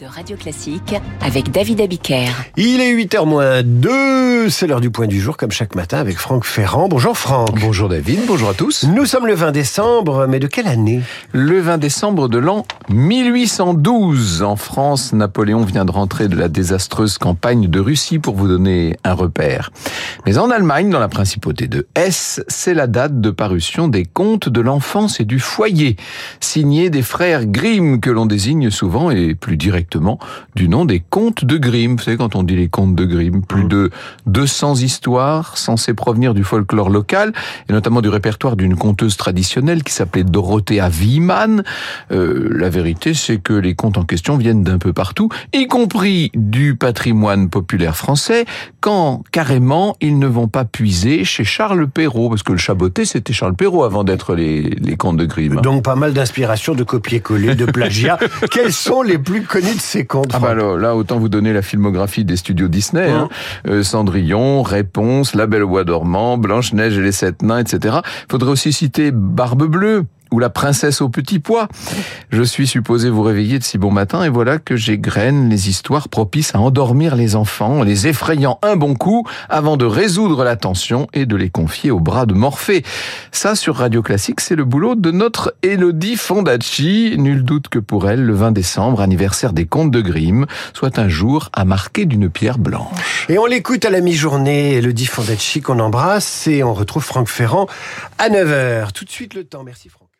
de Radio Classique avec David Abiker. Il est 8h moins 2, c'est l'heure du point du jour comme chaque matin avec Franck Ferrand. Bonjour Franck. Bonjour David, bonjour à tous. Nous sommes le 20 décembre, mais de quelle année? Le 20 décembre de l'an 1812. En France, Napoléon vient de rentrer de la désastreuse campagne de Russie pour vous donner un repère. Mais en Allemagne, dans la principauté de Hesse, c'est la date de parution des contes de l'enfance et du foyer, signés des frères Grimm que l'on désigne souvent et plus directement du nom des contes de Grimm. Vous savez, quand on dit les contes de Grimm, plus mmh. de 200 histoires censées provenir du folklore local, et notamment du répertoire d'une conteuse traditionnelle qui s'appelait Dorothea Wiemann. Euh, la vérité, c'est que les contes en question viennent d'un peu partout, y compris du patrimoine populaire français, quand carrément ils ne vont pas puiser chez Charles Perrault, parce que le chaboté, c'était Charles Perrault avant d'être les, les contes de Grimm. Donc pas mal d'inspiration, de copier-coller, de plagiat. Quels sont les plus connu de ces contes. Ah bah là, autant vous donner la filmographie des studios Disney. Hein. Euh, Cendrillon, Réponse, La Belle au Bois dormant, Blanche-Neige et les Sept Nains, etc. Faudrait aussi citer Barbe Bleue, ou la princesse au petit pois. Je suis supposé vous réveiller de si bon matin et voilà que j'égrène les histoires propices à endormir les enfants, les effrayant un bon coup avant de résoudre la tension et de les confier au bras de Morphée. Ça, sur Radio Classique, c'est le boulot de notre Elodie Fondacci. Nul doute que pour elle, le 20 décembre, anniversaire des contes de Grimm, soit un jour à marquer d'une pierre blanche. Et on l'écoute à la mi-journée, Elodie Fondacci qu'on embrasse et on retrouve Franck Ferrand à 9h. Tout de suite le temps. Merci Franck.